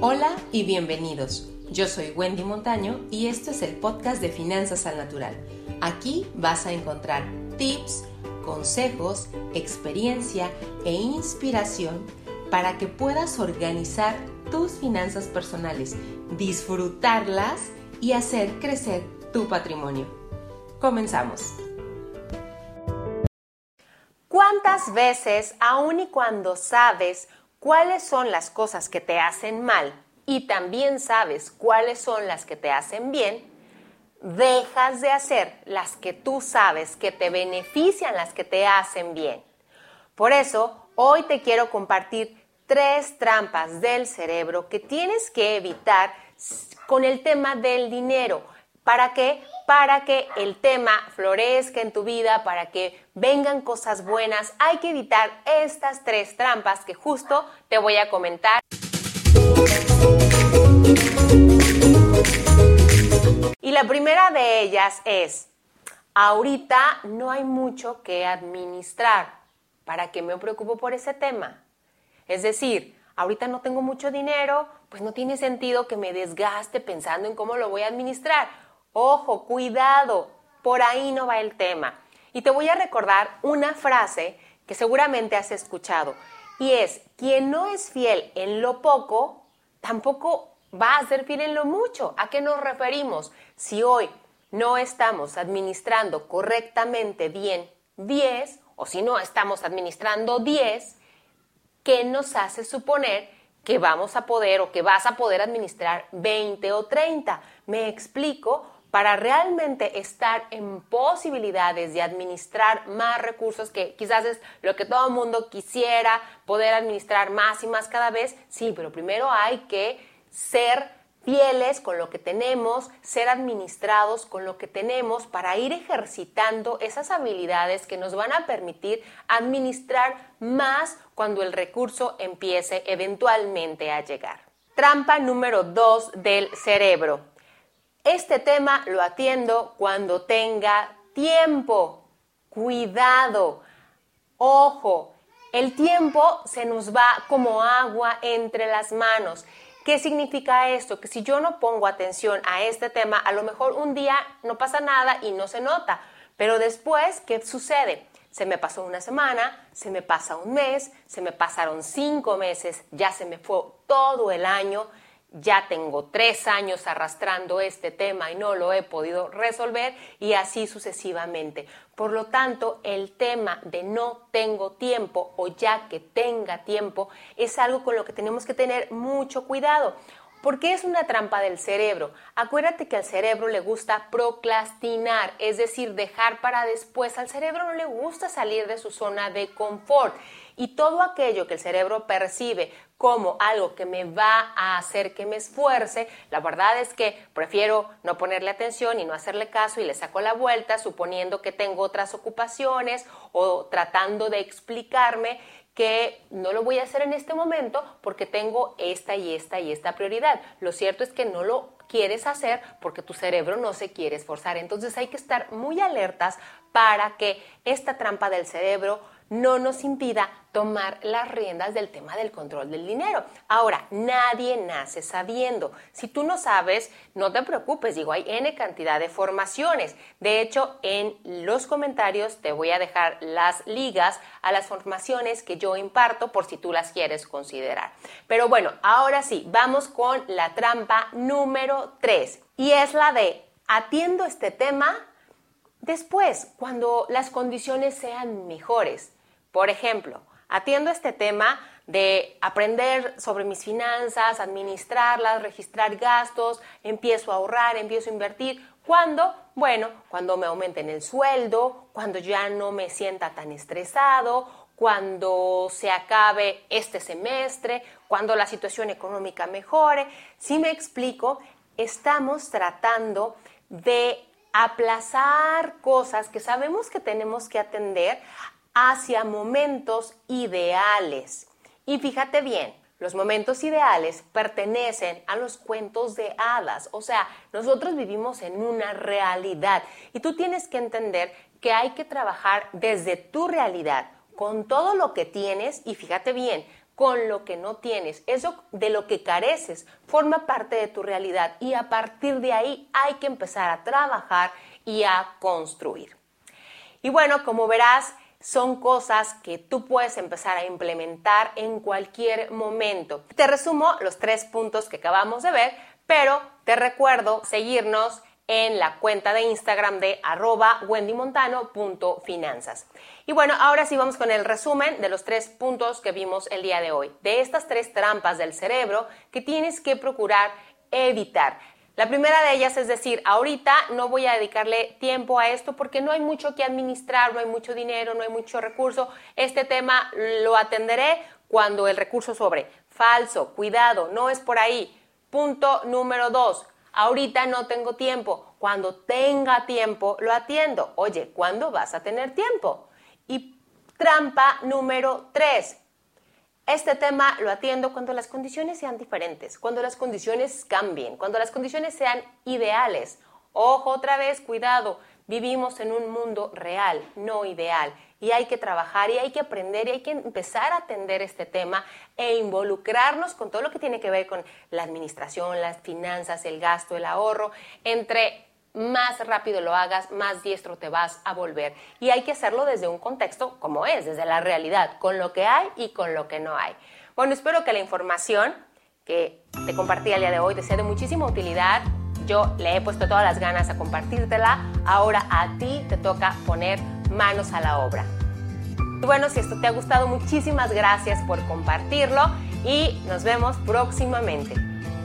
Hola y bienvenidos. Yo soy Wendy Montaño y esto es el podcast de Finanzas al Natural. Aquí vas a encontrar tips, consejos, experiencia e inspiración para que puedas organizar tus finanzas personales, disfrutarlas y hacer crecer tu patrimonio. Comenzamos. ¿Cuántas veces, aun y cuando sabes cuáles son las cosas que te hacen mal y también sabes cuáles son las que te hacen bien, dejas de hacer las que tú sabes que te benefician, las que te hacen bien. Por eso, hoy te quiero compartir tres trampas del cerebro que tienes que evitar con el tema del dinero. ¿Para qué? Para que el tema florezca en tu vida, para que vengan cosas buenas. Hay que evitar estas tres trampas que justo te voy a comentar. Y la primera de ellas es, ahorita no hay mucho que administrar. ¿Para qué me preocupo por ese tema? Es decir, ahorita no tengo mucho dinero, pues no tiene sentido que me desgaste pensando en cómo lo voy a administrar. Ojo, cuidado, por ahí no va el tema. Y te voy a recordar una frase que seguramente has escuchado, y es, quien no es fiel en lo poco, tampoco va a ser fiel en lo mucho. ¿A qué nos referimos? Si hoy no estamos administrando correctamente bien 10, o si no estamos administrando 10, ¿qué nos hace suponer que vamos a poder o que vas a poder administrar 20 o 30? Me explico para realmente estar en posibilidades de administrar más recursos, que quizás es lo que todo el mundo quisiera, poder administrar más y más cada vez, sí, pero primero hay que ser fieles con lo que tenemos, ser administrados con lo que tenemos para ir ejercitando esas habilidades que nos van a permitir administrar más cuando el recurso empiece eventualmente a llegar. Trampa número dos del cerebro este tema lo atiendo cuando tenga tiempo. Cuidado. Ojo, el tiempo se nos va como agua entre las manos. ¿Qué significa esto? Que si yo no pongo atención a este tema, a lo mejor un día no pasa nada y no se nota, pero después, ¿qué sucede? Se me pasó una semana, se me pasa un mes, se me pasaron cinco meses, ya se me fue todo el año ya tengo tres años arrastrando este tema y no lo he podido resolver y así sucesivamente. Por lo tanto, el tema de no tengo tiempo o ya que tenga tiempo es algo con lo que tenemos que tener mucho cuidado. Porque es una trampa del cerebro. Acuérdate que al cerebro le gusta procrastinar, es decir, dejar para después. Al cerebro no le gusta salir de su zona de confort. Y todo aquello que el cerebro percibe como algo que me va a hacer que me esfuerce, la verdad es que prefiero no ponerle atención y no hacerle caso y le saco la vuelta suponiendo que tengo otras ocupaciones o tratando de explicarme que no lo voy a hacer en este momento porque tengo esta y esta y esta prioridad. Lo cierto es que no lo quieres hacer porque tu cerebro no se quiere esforzar. Entonces hay que estar muy alertas para que esta trampa del cerebro no nos impida tomar las riendas del tema del control del dinero. Ahora, nadie nace sabiendo. Si tú no sabes, no te preocupes, digo, hay N cantidad de formaciones. De hecho, en los comentarios te voy a dejar las ligas a las formaciones que yo imparto por si tú las quieres considerar. Pero bueno, ahora sí, vamos con la trampa número 3 y es la de atiendo este tema después, cuando las condiciones sean mejores. Por ejemplo, atiendo este tema de aprender sobre mis finanzas, administrarlas, registrar gastos, empiezo a ahorrar, empiezo a invertir. ¿Cuándo? Bueno, cuando me aumenten el sueldo, cuando ya no me sienta tan estresado, cuando se acabe este semestre, cuando la situación económica mejore. Si me explico, estamos tratando de aplazar cosas que sabemos que tenemos que atender hacia momentos ideales. Y fíjate bien, los momentos ideales pertenecen a los cuentos de hadas, o sea, nosotros vivimos en una realidad y tú tienes que entender que hay que trabajar desde tu realidad, con todo lo que tienes y fíjate bien, con lo que no tienes. Eso de lo que careces forma parte de tu realidad y a partir de ahí hay que empezar a trabajar y a construir. Y bueno, como verás, son cosas que tú puedes empezar a implementar en cualquier momento. Te resumo los tres puntos que acabamos de ver, pero te recuerdo seguirnos en la cuenta de Instagram de arroba wendymontano.finanzas. Y bueno, ahora sí vamos con el resumen de los tres puntos que vimos el día de hoy, de estas tres trampas del cerebro que tienes que procurar evitar. La primera de ellas es decir, ahorita no voy a dedicarle tiempo a esto porque no hay mucho que administrar, no hay mucho dinero, no hay mucho recurso. Este tema lo atenderé cuando el recurso sobre. Falso, cuidado, no es por ahí. Punto número dos, ahorita no tengo tiempo. Cuando tenga tiempo, lo atiendo. Oye, ¿cuándo vas a tener tiempo? Y trampa número tres. Este tema lo atiendo cuando las condiciones sean diferentes, cuando las condiciones cambien, cuando las condiciones sean ideales. Ojo otra vez, cuidado, vivimos en un mundo real, no ideal y hay que trabajar y hay que aprender y hay que empezar a atender este tema e involucrarnos con todo lo que tiene que ver con la administración, las finanzas, el gasto, el ahorro, entre más rápido lo hagas, más diestro te vas a volver. Y hay que hacerlo desde un contexto como es, desde la realidad, con lo que hay y con lo que no hay. Bueno, espero que la información que te compartí el día de hoy te sea de muchísima utilidad. Yo le he puesto todas las ganas a compartírtela. Ahora a ti te toca poner manos a la obra. Y bueno, si esto te ha gustado, muchísimas gracias por compartirlo y nos vemos próximamente.